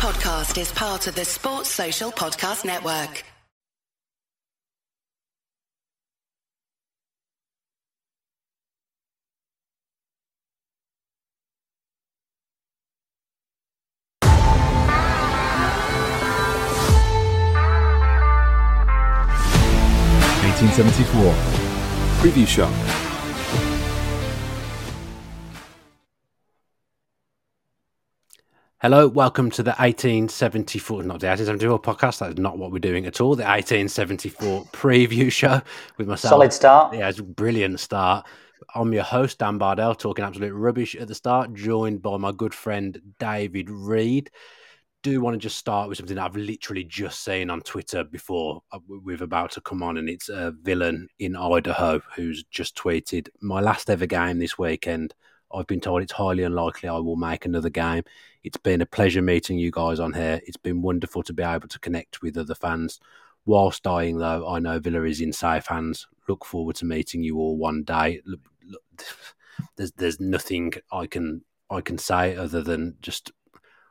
podcast is part of the Sports Social Podcast Network. Eighteen seventy four. Preview show. Hello, welcome to the 1874, not the 1874 podcast. That is not what we're doing at all. The 1874 preview show with myself. Solid start. Yeah, it's a brilliant start. I'm your host, Dan Bardell, talking absolute rubbish at the start, joined by my good friend David Reed. Do want to just start with something that I've literally just seen on Twitter before uh, we're about to come on, and it's a villain in Idaho who's just tweeted my last ever game this weekend. I've been told it's highly unlikely I will make another game. It's been a pleasure meeting you guys on here. It's been wonderful to be able to connect with other fans. Whilst dying, though, I know Villa is in safe hands. Look forward to meeting you all one day. Look, look, there's there's nothing I can I can say other than just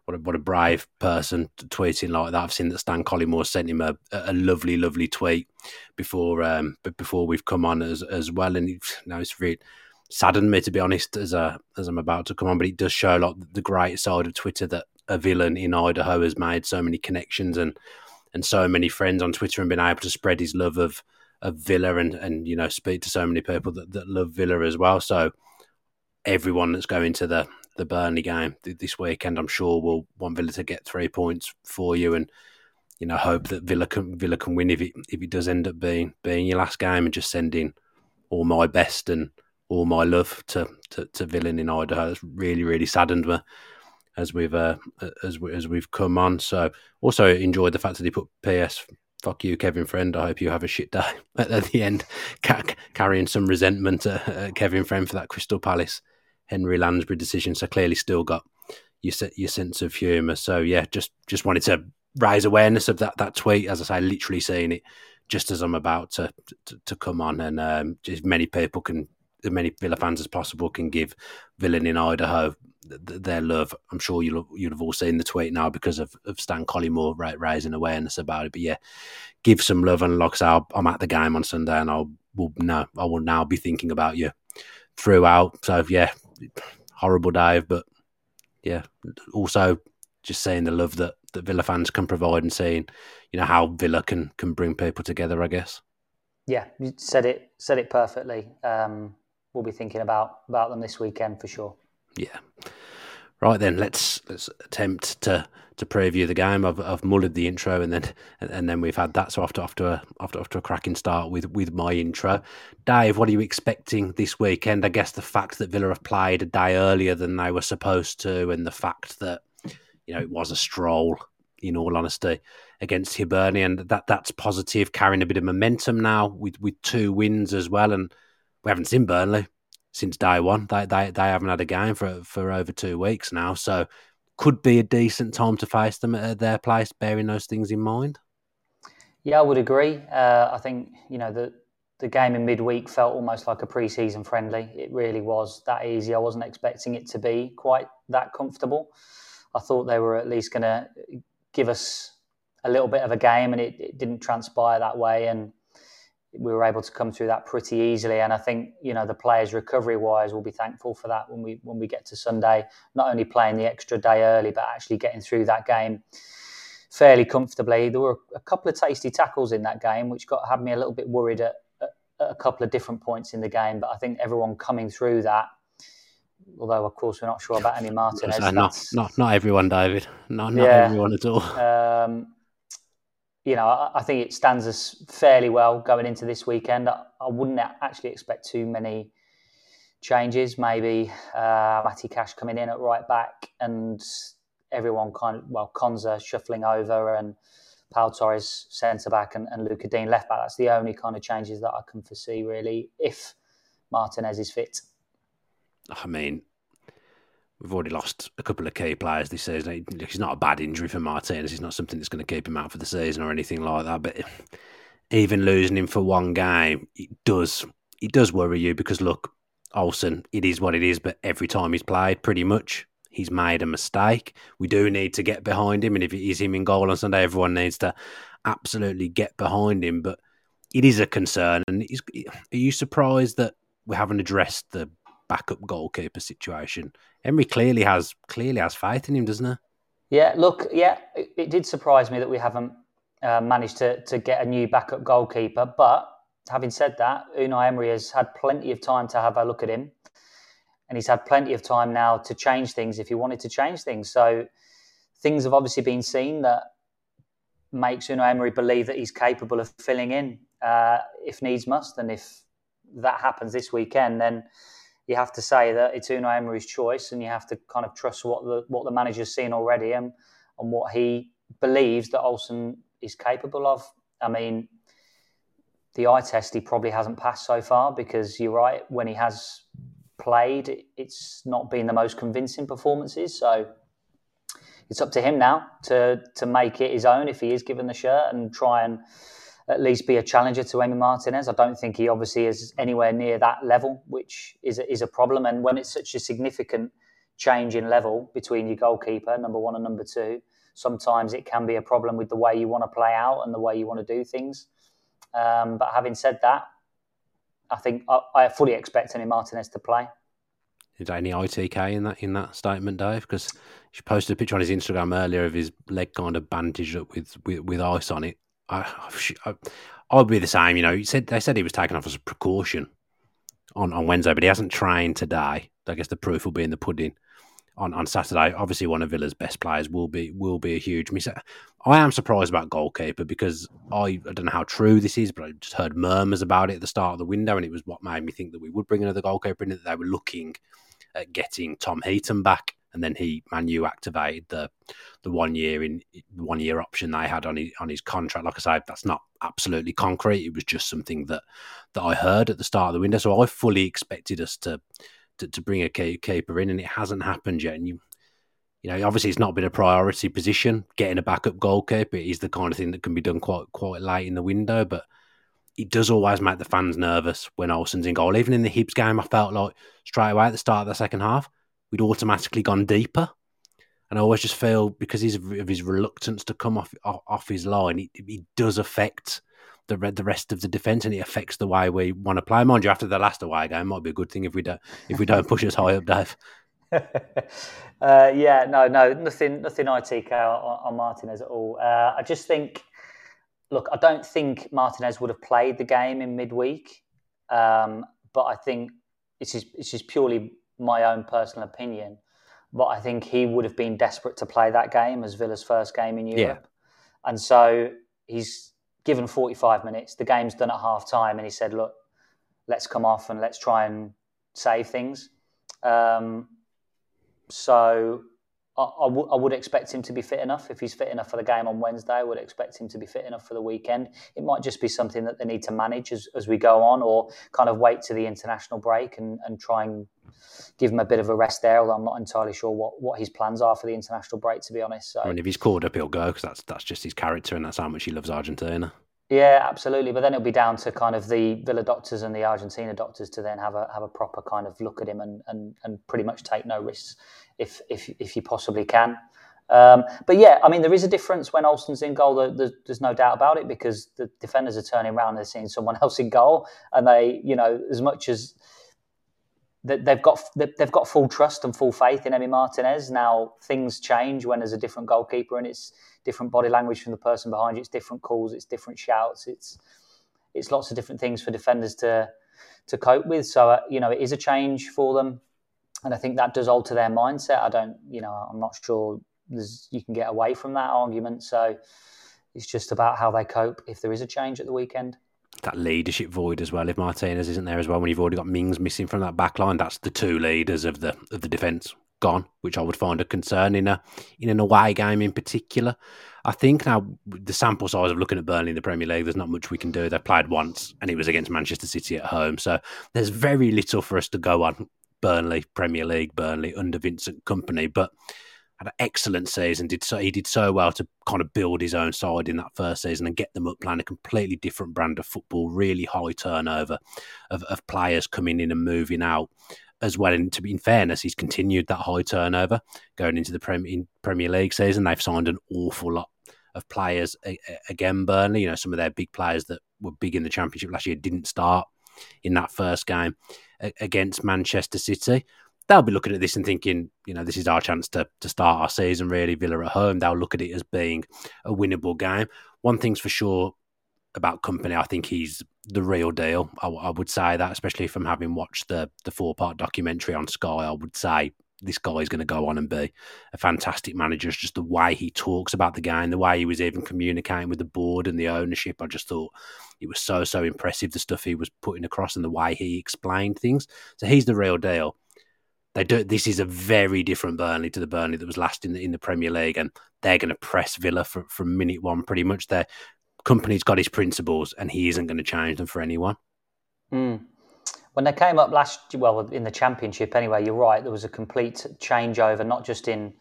what a, what a brave person tweeting like that. I've seen that Stan Collymore sent him a, a lovely, lovely tweet before um, but before we've come on as as well, and it's, no, it's really saddened me to be honest as a as I'm about to come on, but it does show like the great side of Twitter that a villain in Idaho has made so many connections and and so many friends on Twitter and been able to spread his love of of Villa and and you know speak to so many people that, that love Villa as well. So everyone that's going to the the Burnley game this weekend, I'm sure will want Villa to get three points for you and you know hope that Villa can Villa can win if it if it does end up being being your last game and just sending all my best and all my love to to, to Villain in Idaho. It's really really saddened me as we've uh, as we, as we've come on. So also enjoyed the fact that he put PS. Fuck you, Kevin Friend. I hope you have a shit day at, the end, ca- carrying some resentment at, at Kevin Friend for that Crystal Palace Henry Lansbury decision. So clearly, still got your your sense of humour. So yeah, just just wanted to raise awareness of that that tweet. As I say, literally saying it just as I'm about to to, to come on, and um, just many people can as many Villa fans as possible can give Villain in Idaho their love. I'm sure you'll you'll have all seen the tweet now because of, of Stan Collymore raising awareness about it. But yeah, give some love and like I I'm at the game on Sunday, and I'll will now I will now be thinking about you throughout. So yeah, horrible Dave, but yeah, also just saying the love that that Villa fans can provide and seeing you know how Villa can can bring people together. I guess. Yeah, you said it said it perfectly. Um, we'll be thinking about about them this weekend for sure. Yeah. Right then, let's let's attempt to to preview the game. I've I've mullered the intro and then and then we've had that. So after after a after after a cracking start with with my intro, Dave, what are you expecting this weekend? I guess the fact that Villa have played a day earlier than they were supposed to, and the fact that you know it was a stroll. In all honesty, against Hibernian, that that's positive, carrying a bit of momentum now with with two wins as well, and we haven't seen Burnley since day one. They they they haven't had a game for for over two weeks now, so could be a decent time to face them at their place, bearing those things in mind. Yeah, I would agree. Uh, I think you know the the game in midweek felt almost like a pre-season friendly. It really was that easy. I wasn't expecting it to be quite that comfortable. I thought they were at least going to give us a little bit of a game, and it, it didn't transpire that way. And we were able to come through that pretty easily. And I think you know the players recovery wise will be thankful for that when we when we get to Sunday. Not only playing the extra day early, but actually getting through that game fairly comfortably. There were a couple of tasty tackles in that game, which got had me a little bit worried at, at, at a couple of different points in the game. But I think everyone coming through that. Although, of course, we're not sure about Emi Martinez. not, not, not everyone, David. Not, not yeah. everyone at all. Um, you know, I, think it stands us fairly well going into this weekend. I, wouldn't actually expect too many changes. Maybe uh, Matty Cash coming in at right back and everyone kind of, well, Konsa shuffling over and Pau Torres centre back and, and Lucas Digne left back. That's the only kind of changes that I can foresee, really, if Martinez is fit. I mean, We've already lost a couple of key players this season. It's not a bad injury for Martinez. It's not something that's going to keep him out for the season or anything like that. But even losing him for one game, it does it does worry you because look, Olsen, it is what it is. But every time he's played, pretty much he's made a mistake. We do need to get behind him, and if it is him in goal on Sunday, everyone needs to absolutely get behind him. But it is a concern, and are you surprised that we haven't addressed the backup goalkeeper situation? Emery clearly has clearly has faith in him, doesn't he? Yeah, look, yeah, it, it did surprise me that we haven't uh, managed to to get a new backup goalkeeper. But having said that, Unai Emery has had plenty of time to have a look at him and he's had plenty of time now to change things if he wanted to change things. So things have obviously been seen that makes Unai Emery believe that he's capable of filling in uh, if needs must. And if that happens this weekend, then you have to say that it's Unai Emery's choice, and you have to kind of trust what the what the manager's seen already and and what he believes that Olsen is capable of. I mean, the eye test he probably hasn't passed so far because you're right when he has played, it's not been the most convincing performances. So it's up to him now to to make it his own if he is given the shirt and try and at least be a challenger to Emi Martinez. I don't think he obviously is anywhere near that level, which is a, is a problem. And when it's such a significant change in level between your goalkeeper, number one and number two, sometimes it can be a problem with the way you want to play out and the way you want to do things. Um, but having said that, I think I, I fully expect Emi Martinez to play. Is there any ITK in that in that statement, Dave? Because she posted a picture on his Instagram earlier of his leg kind of bandaged up with with, with ice on it. I, I, I'd be the same. You know, he said they said he was taken off as a precaution on, on Wednesday, but he hasn't trained today. I guess the proof will be in the pudding on, on Saturday. Obviously, one of Villa's best players will be will be a huge miss. I am surprised about goalkeeper because I, I don't know how true this is, but I just heard murmurs about it at the start of the window, and it was what made me think that we would bring another goalkeeper in. That they were looking at getting Tom Heaton back, and then he Manu activated the the one year in one year option they had on his on his contract. Like I said, that's not absolutely concrete. It was just something that that I heard at the start of the window. So I fully expected us to to, to bring a keeper in, and it hasn't happened yet. And you, you know, obviously it's not been a priority position. Getting a backup goalkeeper is the kind of thing that can be done quite quite late in the window, but it does always make the fans nervous when Olsen's in goal. Even in the Hibs game, I felt like straight away at the start of the second half, we'd automatically gone deeper. And I always just feel because of his reluctance to come off off his line, it, it does affect the the rest of the defence, and it affects the way we want to play. Mind you, after the last away game, might be a good thing if we don't if we don't push us high up, Dave. uh, yeah, no, no, nothing, nothing ITK on, on Martinez at all. Uh, I just think, look, I don't think Martinez would have played the game in midweek, um, but I think it's just, it's just purely my own personal opinion. But I think he would have been desperate to play that game as Villa's first game in Europe, yeah. and so he's given 45 minutes. The game's done at half time, and he said, "Look, let's come off and let's try and save things." Um, so I, would expect him to be fit enough. If he's fit enough for the game on Wednesday, I would expect him to be fit enough for the weekend. It might just be something that they need to manage as, as we go on, or kind of wait to the international break and, and try and give him a bit of a rest there. Although I'm not entirely sure what, what his plans are for the international break, to be honest. So, I mean, if he's called up, he'll go because that's that's just his character and that's how much he loves Argentina. Yeah, absolutely. But then it'll be down to kind of the Villa doctors and the Argentina doctors to then have a have a proper kind of look at him and and, and pretty much take no risks if if if you possibly can. Um, but yeah, I mean, there is a difference when Olsen's in goal. There's, there's no doubt about it because the defenders are turning around and they're seeing someone else in goal, and they, you know, as much as they've got they've got full trust and full faith in Emi Martinez. Now things change when there's a different goalkeeper and it's different body language from the person behind you. It's different calls. It's different shouts. It's it's lots of different things for defenders to to cope with. So uh, you know it is a change for them, and I think that does alter their mindset. I don't you know I'm not sure you can get away from that argument. So it's just about how they cope if there is a change at the weekend that leadership void as well. If Martinez isn't there as well, when you've already got Mings missing from that back line, that's the two leaders of the of the defence gone, which I would find a concern in a in an away game in particular. I think now the sample size of looking at Burnley in the Premier League, there's not much we can do. They played once, and it was against Manchester City at home, so there's very little for us to go on. Burnley Premier League, Burnley under Vincent Kompany, but had an excellent season. Did so he did so well to kind of build his own side in that first season and get them up playing a completely different brand of football. Really high turnover of, of players coming in and moving out. as well. And to be in fairness, he's continued that high turnover going into the Premier, Premier League season. They've signed an awful lot of players again. Burnley, you know, some of their big players that were big in the Championship last year didn't start in that first game against Manchester City. They'll be looking at this and thinking, you know, this is our chance to to start our season really. Villa at home, they'll look at it as being a winnable game. One thing's for sure about Kompany, I think he's the real deal. I, I would say that, especially from having watched the the four part documentary on Sky. I would say this guy is going to go on and be a fantastic manager. It's just the way he talks about the game, the way he was even communicating with the board and the ownership. I just thought it was so so impressive the stuff he was putting across and the way he explained things. So he's the real deal. They do. This is a very different Burnley to the Burnley that was last in the in the Premier League, and they're going to press Villa from, from minute one. Pretty much, their Kompany's got his principles, and he isn't going to change them for anyone. Mm when they came up last, well, in the championship anyway, you're right. There was a complete changeover, not just in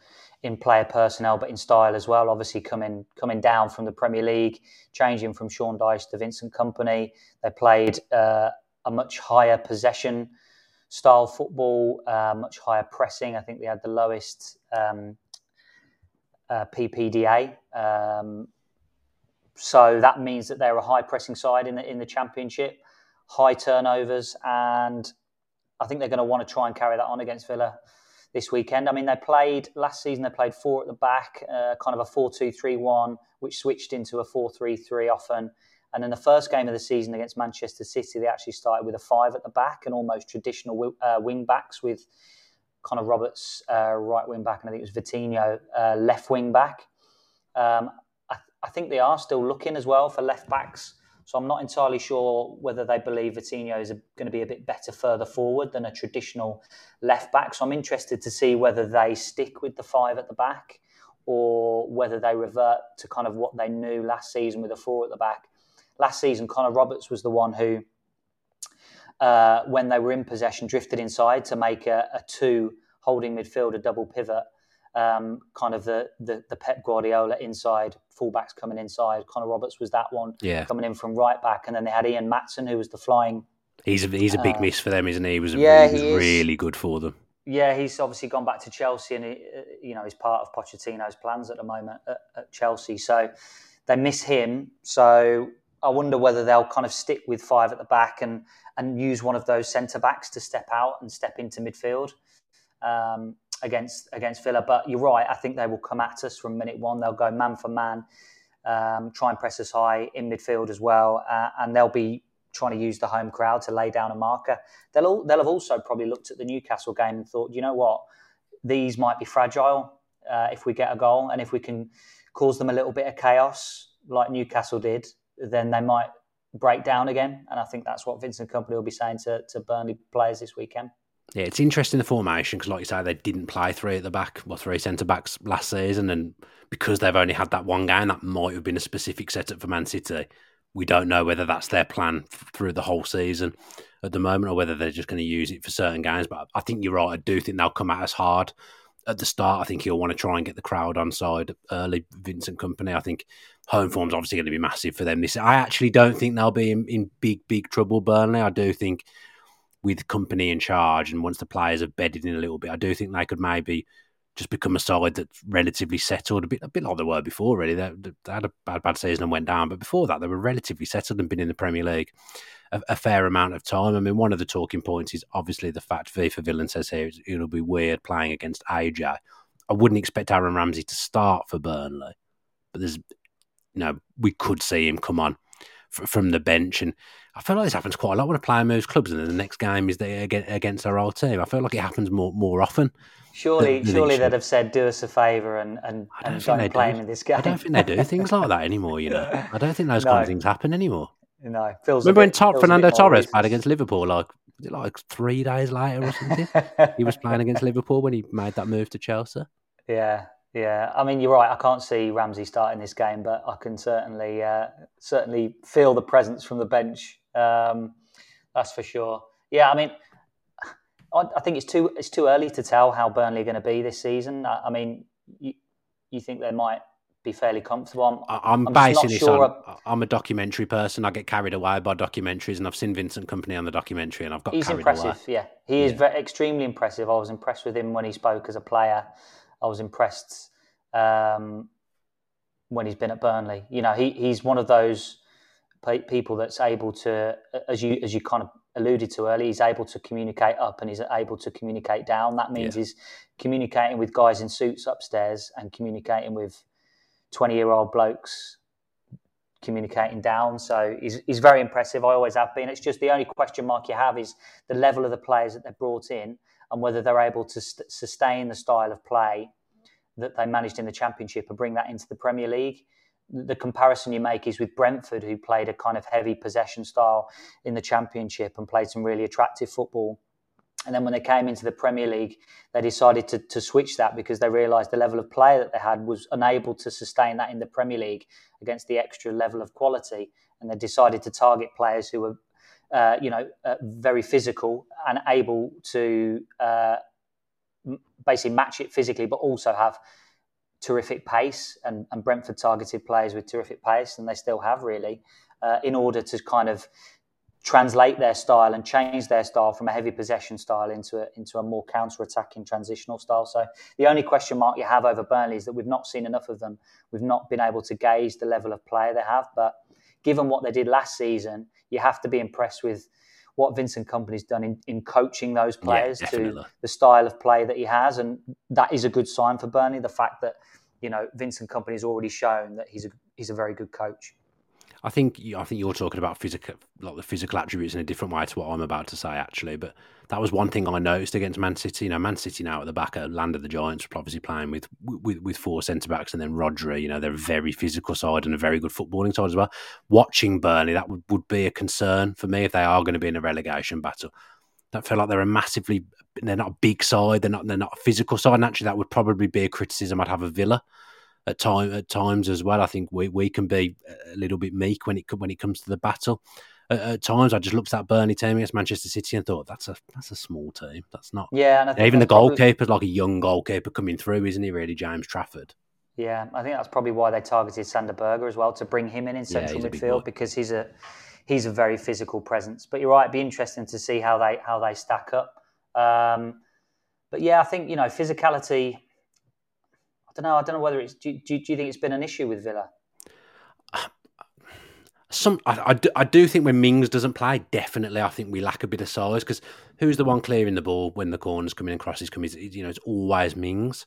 in player personnel, but in style as well. Obviously, coming coming down from the Premier League, changing from Sean Dyche to Vincent Kompany, they played uh, a much higher possession style football, uh, much higher pressing. I think they had the lowest um, uh, PPDA. Um, so that means that they're a high pressing side in the in the championship high turnovers, and I think they're going to want to try and carry that on against Villa this weekend. I mean, they played last season. They played four at the back, uh, kind of a four-two-three-one, which switched into a four-three-three often. And then the first game of the season against Manchester City, they actually started with a five at the back and almost traditional uh, wing backs with Connor Roberts uh, right wing back, and I think it was Vitinho uh, left wing back. Um, I, th- I, think they are still looking as well for left backs so I'm not entirely sure whether they believe Vitinho is going to be a bit better further forward than a traditional left back. So I'm interested to see whether they stick with the five at the back or whether they revert to kind of what they knew last season with a four at the back. Last season, Connor Roberts was the one who, uh, when they were in possession, drifted inside to make a, a two holding midfielder double pivot um, kind of the, the, the Pep Guardiola inside fullbacks coming inside. Connor Roberts was that one yeah. coming in from right back, and then they had Ian Maatsen who was the flying. He's a, he's a big uh, miss for them, isn't he? He was, yeah, he was really good for them. Yeah, he's obviously gone back to Chelsea, and he, uh, you know he's part of Pochettino's plans at the moment at, at Chelsea. So they miss him. So I wonder whether they'll kind of stick with five at the back and and use one of those centre backs to step out and step into midfield. Um, against against Villa. But you're right. I think they will come at us from minute one. They'll go man for man, um, try and press us high in midfield as well, uh, and they'll be trying to use the home crowd to lay down a marker. They'll all, they'll have also probably looked at the Newcastle game and thought, you know what, these might be fragile uh, if we get a goal, and if we can cause them a little bit of chaos like Newcastle did, then they might break down again. And I think that's what Vincent Kompany will be saying to, to Burnley players this weekend. Yeah, it's interesting the formation because, like you say, they didn't play three at the back, well, three centre backs last season, and because they've only had that one game, that might have been a specific setup for Man City. We don't know whether that's their plan through the whole season at the moment, or whether they're just going to use it for certain games. But I think you're right. I do think they'll come at us hard at the start. I think he'll want to try and get the crowd on side early. Vincent Kompany, I think home form's obviously going to be massive for them. This I actually don't think they'll be in, in big big trouble. Burnley. I do think with Kompany in charge and once the players have bedded in a little bit, I do think they could maybe just become a side that's relatively settled, a bit a bit like they were before. Really, they, they had a bad bad season and went down, but before that, they were relatively settled and been in the Premier League a, a fair amount of time. I mean, one of the talking points is obviously the fact for Villain says here it'll be weird playing against AJ. I wouldn't expect Aaron Ramsey to start for Burnley, but there's you know we could see him come on from the bench. And I feel like this happens quite a lot when a player moves clubs and then the next game is they against their old team. I feel like it happens more more often. Surely, than, surely they'd have said, "Do us a favour and and, don't, and don't play him in this game." I don't think they do things like that anymore. You know, I don't think those no. kind of things happen anymore. No, feels. Remember bit, when Fernando Torres played against Liverpool? Like, like three days later or something? he was playing against Liverpool when he made that move to Chelsea. Yeah, yeah, I mean you're right. I can't see Ramsey starting this game, but I can certainly uh, certainly feel the presence from the bench. Um, that's for sure. Yeah, I mean, I, I, think it's too it's too early to tell how Burnley are going to be this season. I, I mean, you, you think they might be fairly comfortable. I'm, I'm, I'm basing this sure on. I'm a documentary person. I get carried away by documentaries, and I've seen Vincent Kompany on the documentary, and I've got. He's impressive. Away. Yeah, he is very, extremely impressive. I was impressed with him when he spoke as a player. I was impressed um, when he's been at Burnley. You know, he, he's one of those people that's able to, as you as you kind of alluded to earlier, he's able to communicate up and he's able to communicate down. That means yeah. he's communicating with guys in suits upstairs and communicating with twenty year old blokes communicating down. So he's, he's very impressive. I always have been. It's just the only question mark you have is the level of the players that they've brought in and whether they're able to st- sustain the style of play that they managed in the Championship and bring that into the Premier League. The comparison you make is with Brentford, who played a kind of heavy possession style in the Championship and played some really attractive football. And then when they came into the Premier League, they decided to, to switch that because they realised the level of play that they had was unable to sustain that in the Premier League against the extra level of quality. And they decided to target players who were, uh, you know, uh, very physical and able to uh, basically match it physically, but also have terrific pace. And, and Brentford targeted players with terrific pace, and they still have really, uh, in order to kind of translate their style and change their style from a heavy possession style into a, into a more counter-attacking transitional style. So the only question mark you have over Burnley is that we've not seen enough of them. We've not been able to gauge the level of play they have. But given what they did last season, you have to be impressed with what Vincent Kompany's done in, in coaching those players yeah, to the style of play that he has, and that is a good sign for Burnley. The fact that you know Vincent Kompany's already shown that he's a he's a very good coach. I think I think you're talking about physical, like the physical attributes in a different way to what I'm about to say, actually. But that was one thing I noticed against Man City. You know, Man City now at the back of Land of the Giants, obviously playing with with, with four centre backs, and then Rodri. You know, they're a very physical side and a very good footballing side as well. Watching Burnley, that would, would be a concern for me if they are going to be in a relegation battle. That feel like they're a massively they're not a big side. They're not they're not a physical side. And actually, that would probably be a criticism I'd have of Villa at time at times as well. I think we, we can be a little bit meek when it when it comes to the battle. At, at times, I just looked at that Burnley team against Manchester City and thought that's a that's a small team. That's not. Yeah, even the goalkeeper's probably... like a young goalkeeper coming through, isn't he? Really, James Trafford. Yeah, I think that's probably why they targeted Sander Berge as well to bring him in in central yeah, midfield because he's a he's a very physical presence. But you're right; it'd be interesting to see how they how they stack up. Um, but yeah, I think you know physicality don't know. I don't know whether it's. Do, do, do you think it's been an issue with Villa? Some, I, I, do, I do think when Mings doesn't play, definitely, I think we lack a bit of size because who's the one clearing the ball when the corners coming and crosses coming? You know, it's always Mings.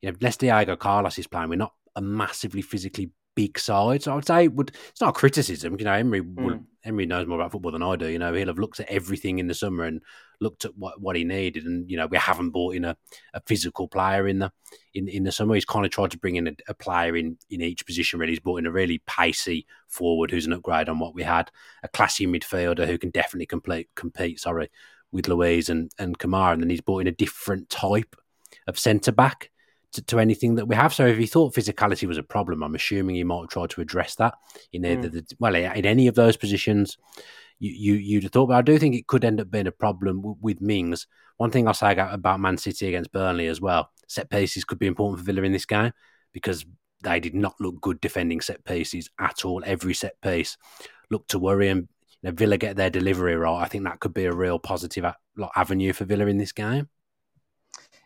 You know, unless Diego Carlos is playing, we're not a massively physically big side. So I would say it would it's not a criticism. You know, Emery mm. Emery knows more about football than I do. You know, he'll have looked at everything in the summer and looked at what, what he needed. And you know, we haven't brought in a, a physical player in the in, in the summer. He's kind of tried to bring in a, a player in in each position. Really, he's brought in a really pacey forward who's an upgrade on what we had, a classy midfielder who can definitely complete compete. Sorry, with Luiz and and Kamara, and then he's brought in a different type of centre back to, to, anything that we have. So if he thought physicality was a problem, I'm assuming he might have tried to address that in either mm. the, well in any of those positions. You, you you'd have thought, but I do think it could end up being a problem w- with Mings. One thing I'll say about Man City against Burnley as well: set pieces could be important for Villa in this game because they did not look good defending set pieces at all. Every set piece looked to worry, and you know, Villa get their delivery right. I think that could be a real positive avenue for Villa in this game.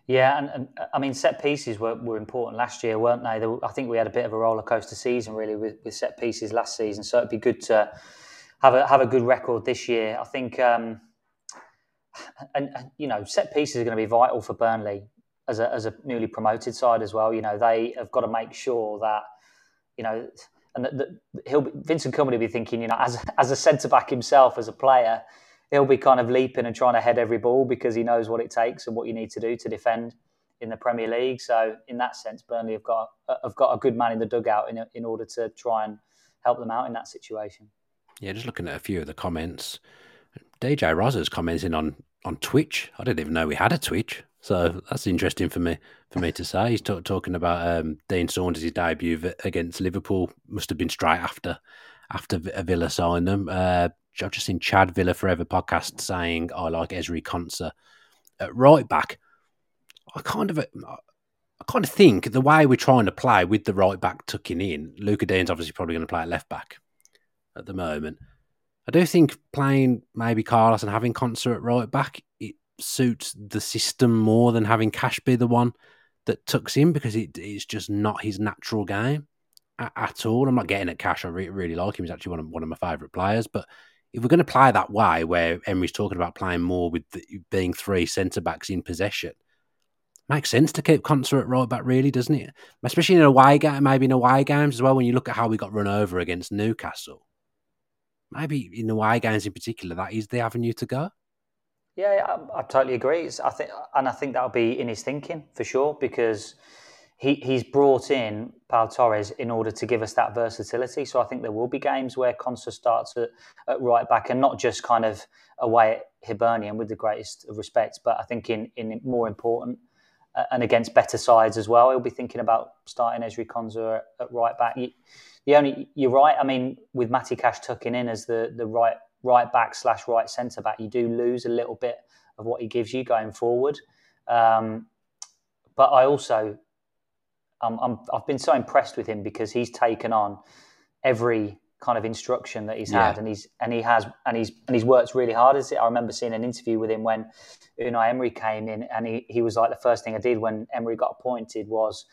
Yeah, and, and, I mean, set pieces were, were important last year, weren't they? I think we had a bit of a roller coaster season, really, with, with set pieces last season. So it'd be good to have a have a good record this year. I think, um, and, and, you know, set pieces are going to be vital for Burnley as a as a newly promoted side as well. You know, they have got to make sure that you know, and that, that he'll Vincent Kompany will be thinking, you know, as as a centre back himself, as a player he'll be kind of leaping and trying to head every ball because he knows what it takes and what you need to do to defend in the Premier League. So in that sense, Burnley have got have got a good man in the dugout in in order to try and help them out in that situation. Yeah, just looking at a few of the comments, DJ Rosa's commenting on on Twitch. I didn't even know we had a Twitch, so that's interesting for me for me to say. He's talk, talking about um, Dean Saunders' debut against Liverpool must have been straight after after Villa signed them. Uh, I've just seen Chad Villa Forever podcast saying I like Ezri Konsa at right back. I kind of uh, I kind of think the way we're trying to play with the right back tucking in, Lucas Digne's obviously probably going to play at left back at the moment. I do think playing maybe Carlos and having Konsa at right back it suits the system more than having Cash be the one that tucks in because it, it's just not his natural game at, at all. I'm not getting at Cash. I re- really like him. He's actually one of one of my favourite players. But if we're going to play that way, where Emery's talking about playing more with the, being three centre backs in possession, makes sense to keep Konsa at right back, really, doesn't it? Especially in a away game, maybe in away games as well. When you look at how we got run over against Newcastle, maybe in away games in particular, that is the avenue to go. Yeah, I, I totally agree. It's, I think, and I think that'll be in his thinking for sure because he, he's brought in Pau Torres in order to give us that versatility. So I think there will be games where Konsa starts at, at right back and not just kind of away at Hibernian with the greatest of respect, but I think in, in more important uh, and against better sides as well. He'll be thinking about starting Ezri Konsa at, at right back. You, the only you're right. I mean, with Matty Cash tucking in as the the right right back slash right centre back, you do lose a little bit of what he gives you going forward. Um, but I also, um, I'm, I've been so impressed with him because he's taken on every kind of instruction that he's yeah. had, and he's and he has and he's and he's worked really hard. As I remember seeing an interview with him when Unai Emery came in, and he, he was like the first thing I did when Emery got appointed was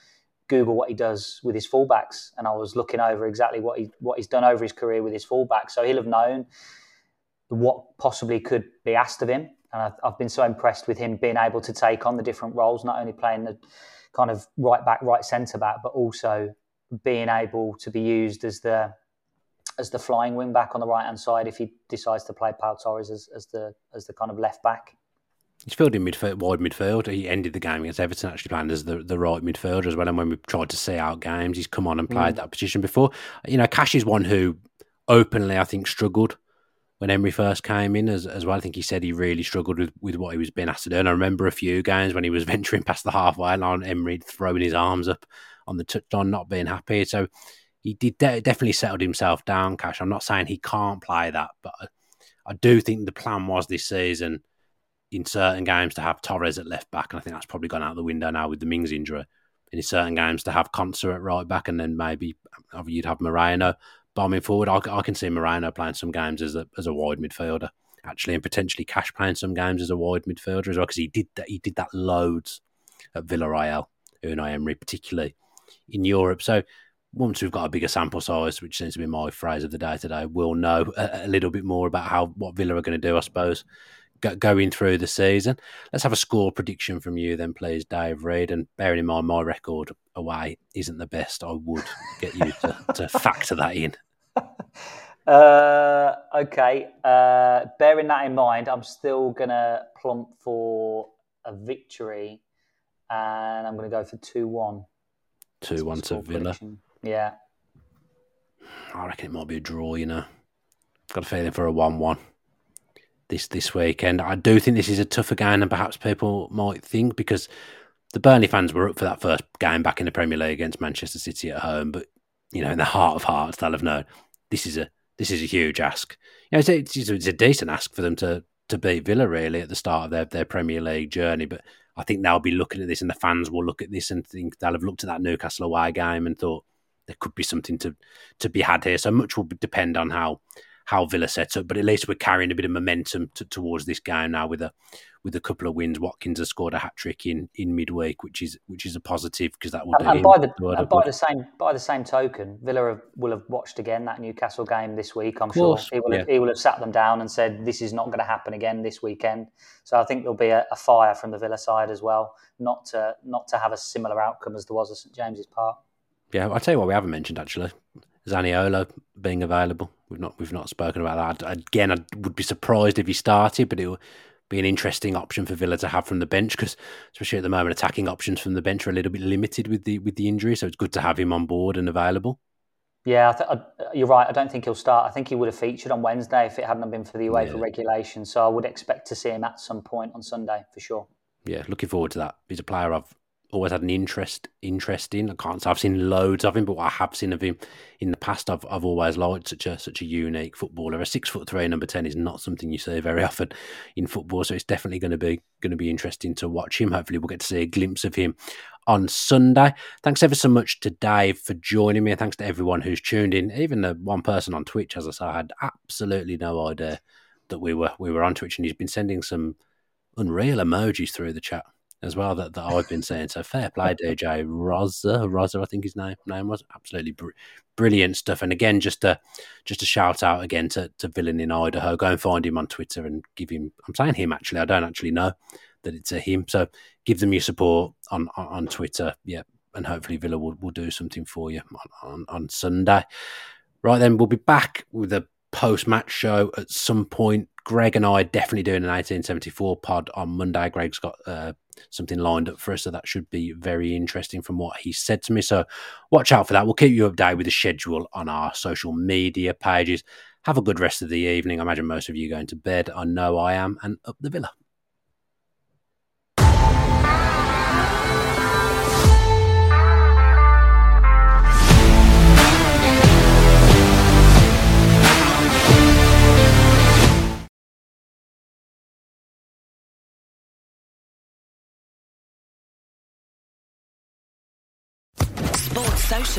Google what he does with his fullbacks, and I was looking over exactly what he what he's done over his career with his fullbacks. So he'll have known what possibly could be asked of him, and I've, I've been so impressed with him being able to take on the different roles, not only playing the kind of right back, right centre back, but also being able to be used as the as the flying wing back on the right hand side if he decides to play Pau Torres as, as the as the kind of left back. He's filled in midfield, wide midfield. He ended the game against Everton actually playing as the, the right midfielder as well. And when we tried to see out games, he's come on and played mm. that position before. You know, Cash is one who openly, I think, struggled when Emery first came in as, as well. I think he said he really struggled with, with what he was being asked to do. And I remember a few games when he was venturing past the halfway line, Emery throwing his arms up on the touchline, not being happy. So he did de- definitely settled himself down, Cash. I'm not saying he can't play that, but I, I do think the plan was this season in certain games to have Torres at left back, and I think that's probably gone out the window now with the Mings injury. In certain games to have Konsa at right back, and then maybe um, you'd have Moreno bombing forward. I, I, can see Moreno playing some games as a as a wide midfielder, actually, and potentially Cash playing some games as a wide midfielder as well, because he did that. He did that loads at Villarreal, Unai Emery, particularly in Europe. So once we've got a bigger sample size, which seems to be my phrase of the day today, we'll know a, a little bit more about how what Villa are going to do, I suppose, go, going through the season. Let's have a score prediction from you, then, please, Dave Reed. And bearing in mind my record away isn't the best, I would get you to, to factor that in. Uh, okay. Uh, bearing that in mind, I'm still going to plump for a victory, and I'm going to go for 2 1. 2 1 to Villa. Prediction. Yeah. I reckon it might be a draw, you know. Got a feeling for a 1 1 this this weekend. I do think this is a tougher game than perhaps people might think because the Burnley fans were up for that first game back in the Premier League against Manchester City at home, but you know, in the heart of hearts, they'll have known this is a this is a huge ask. You know, it's a, it's it's a decent ask for them to to beat Villa really at the start of their, their Premier League journey, but I think they'll be looking at this, and the fans will look at this and think they'll have looked at that Newcastle away game and thought there could be something to to be had here. So much will depend on how how Villa set up, but at least we're carrying a bit of momentum to, towards this game now with a with a couple of wins. Watkins has scored a hat trick in, in midweek, which is which is a positive because that will. And, and by the and by the same by the same token, Villa have, will have watched again that Newcastle game this week. I'm sure he will, yeah. have, he will have sat them down and said this is not going to happen again this weekend. So I think there'll be a, a, fire from the Villa side as well, not to not to have a similar outcome as there was at St James's Park. Yeah, I'll tell you what we haven't mentioned actually. Zaniolo being available. We've not we've not spoken about that. Again, I would be surprised if he started, but it will be an interesting option for Villa to have from the bench because, especially at the moment, attacking options from the bench are a little bit limited with the with the injury. So it's good to have him on board and available. Yeah, th- I, you're right. I don't think he'll start. I think he would have featured on Wednesday if it hadn't been for the UEFA yeah. regulation. So I would expect to see him at some point on Sunday for sure. Yeah, looking forward to that. He's a player I've always had an interest interest in. I can't say I've seen loads of him, but what I have seen of him in the past, I've I've always liked such a such a unique footballer. A six foot three number ten is not something you see very often in football, so it's definitely going to be going to be interesting to watch him. Hopefully, we'll get to see a glimpse of him on Sunday. Thanks ever so much to Dave for joining me. Thanks to everyone who's tuned in, even the one person on Twitch. As I say, I had absolutely no idea that we were we were on Twitch, and he's been sending some unreal emojis through the chat as well that, that I've been saying. So fair play, DJ Rosa, Rosa, I think his name name was absolutely br- brilliant stuff. And again, just a just a shout out again to to Villain in Idaho. Go and find him on Twitter and give him. I'm saying him actually. I don't actually know that it's a him. So give them your support on on, on Twitter. Yeah, and hopefully Villa will, will do something for you on, on, on Sunday. Right then, we'll be back with a post match show at some point. Greg and I are definitely doing an 1874 pod on Monday. Greg's got uh, something lined up for us, so that should be very interesting from what he said to me. So watch out for that. We'll keep you updated with the schedule on our social media pages. Have a good rest of the evening. I imagine most of you going to bed. I know I am, and up the villa.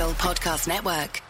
Podcast Network.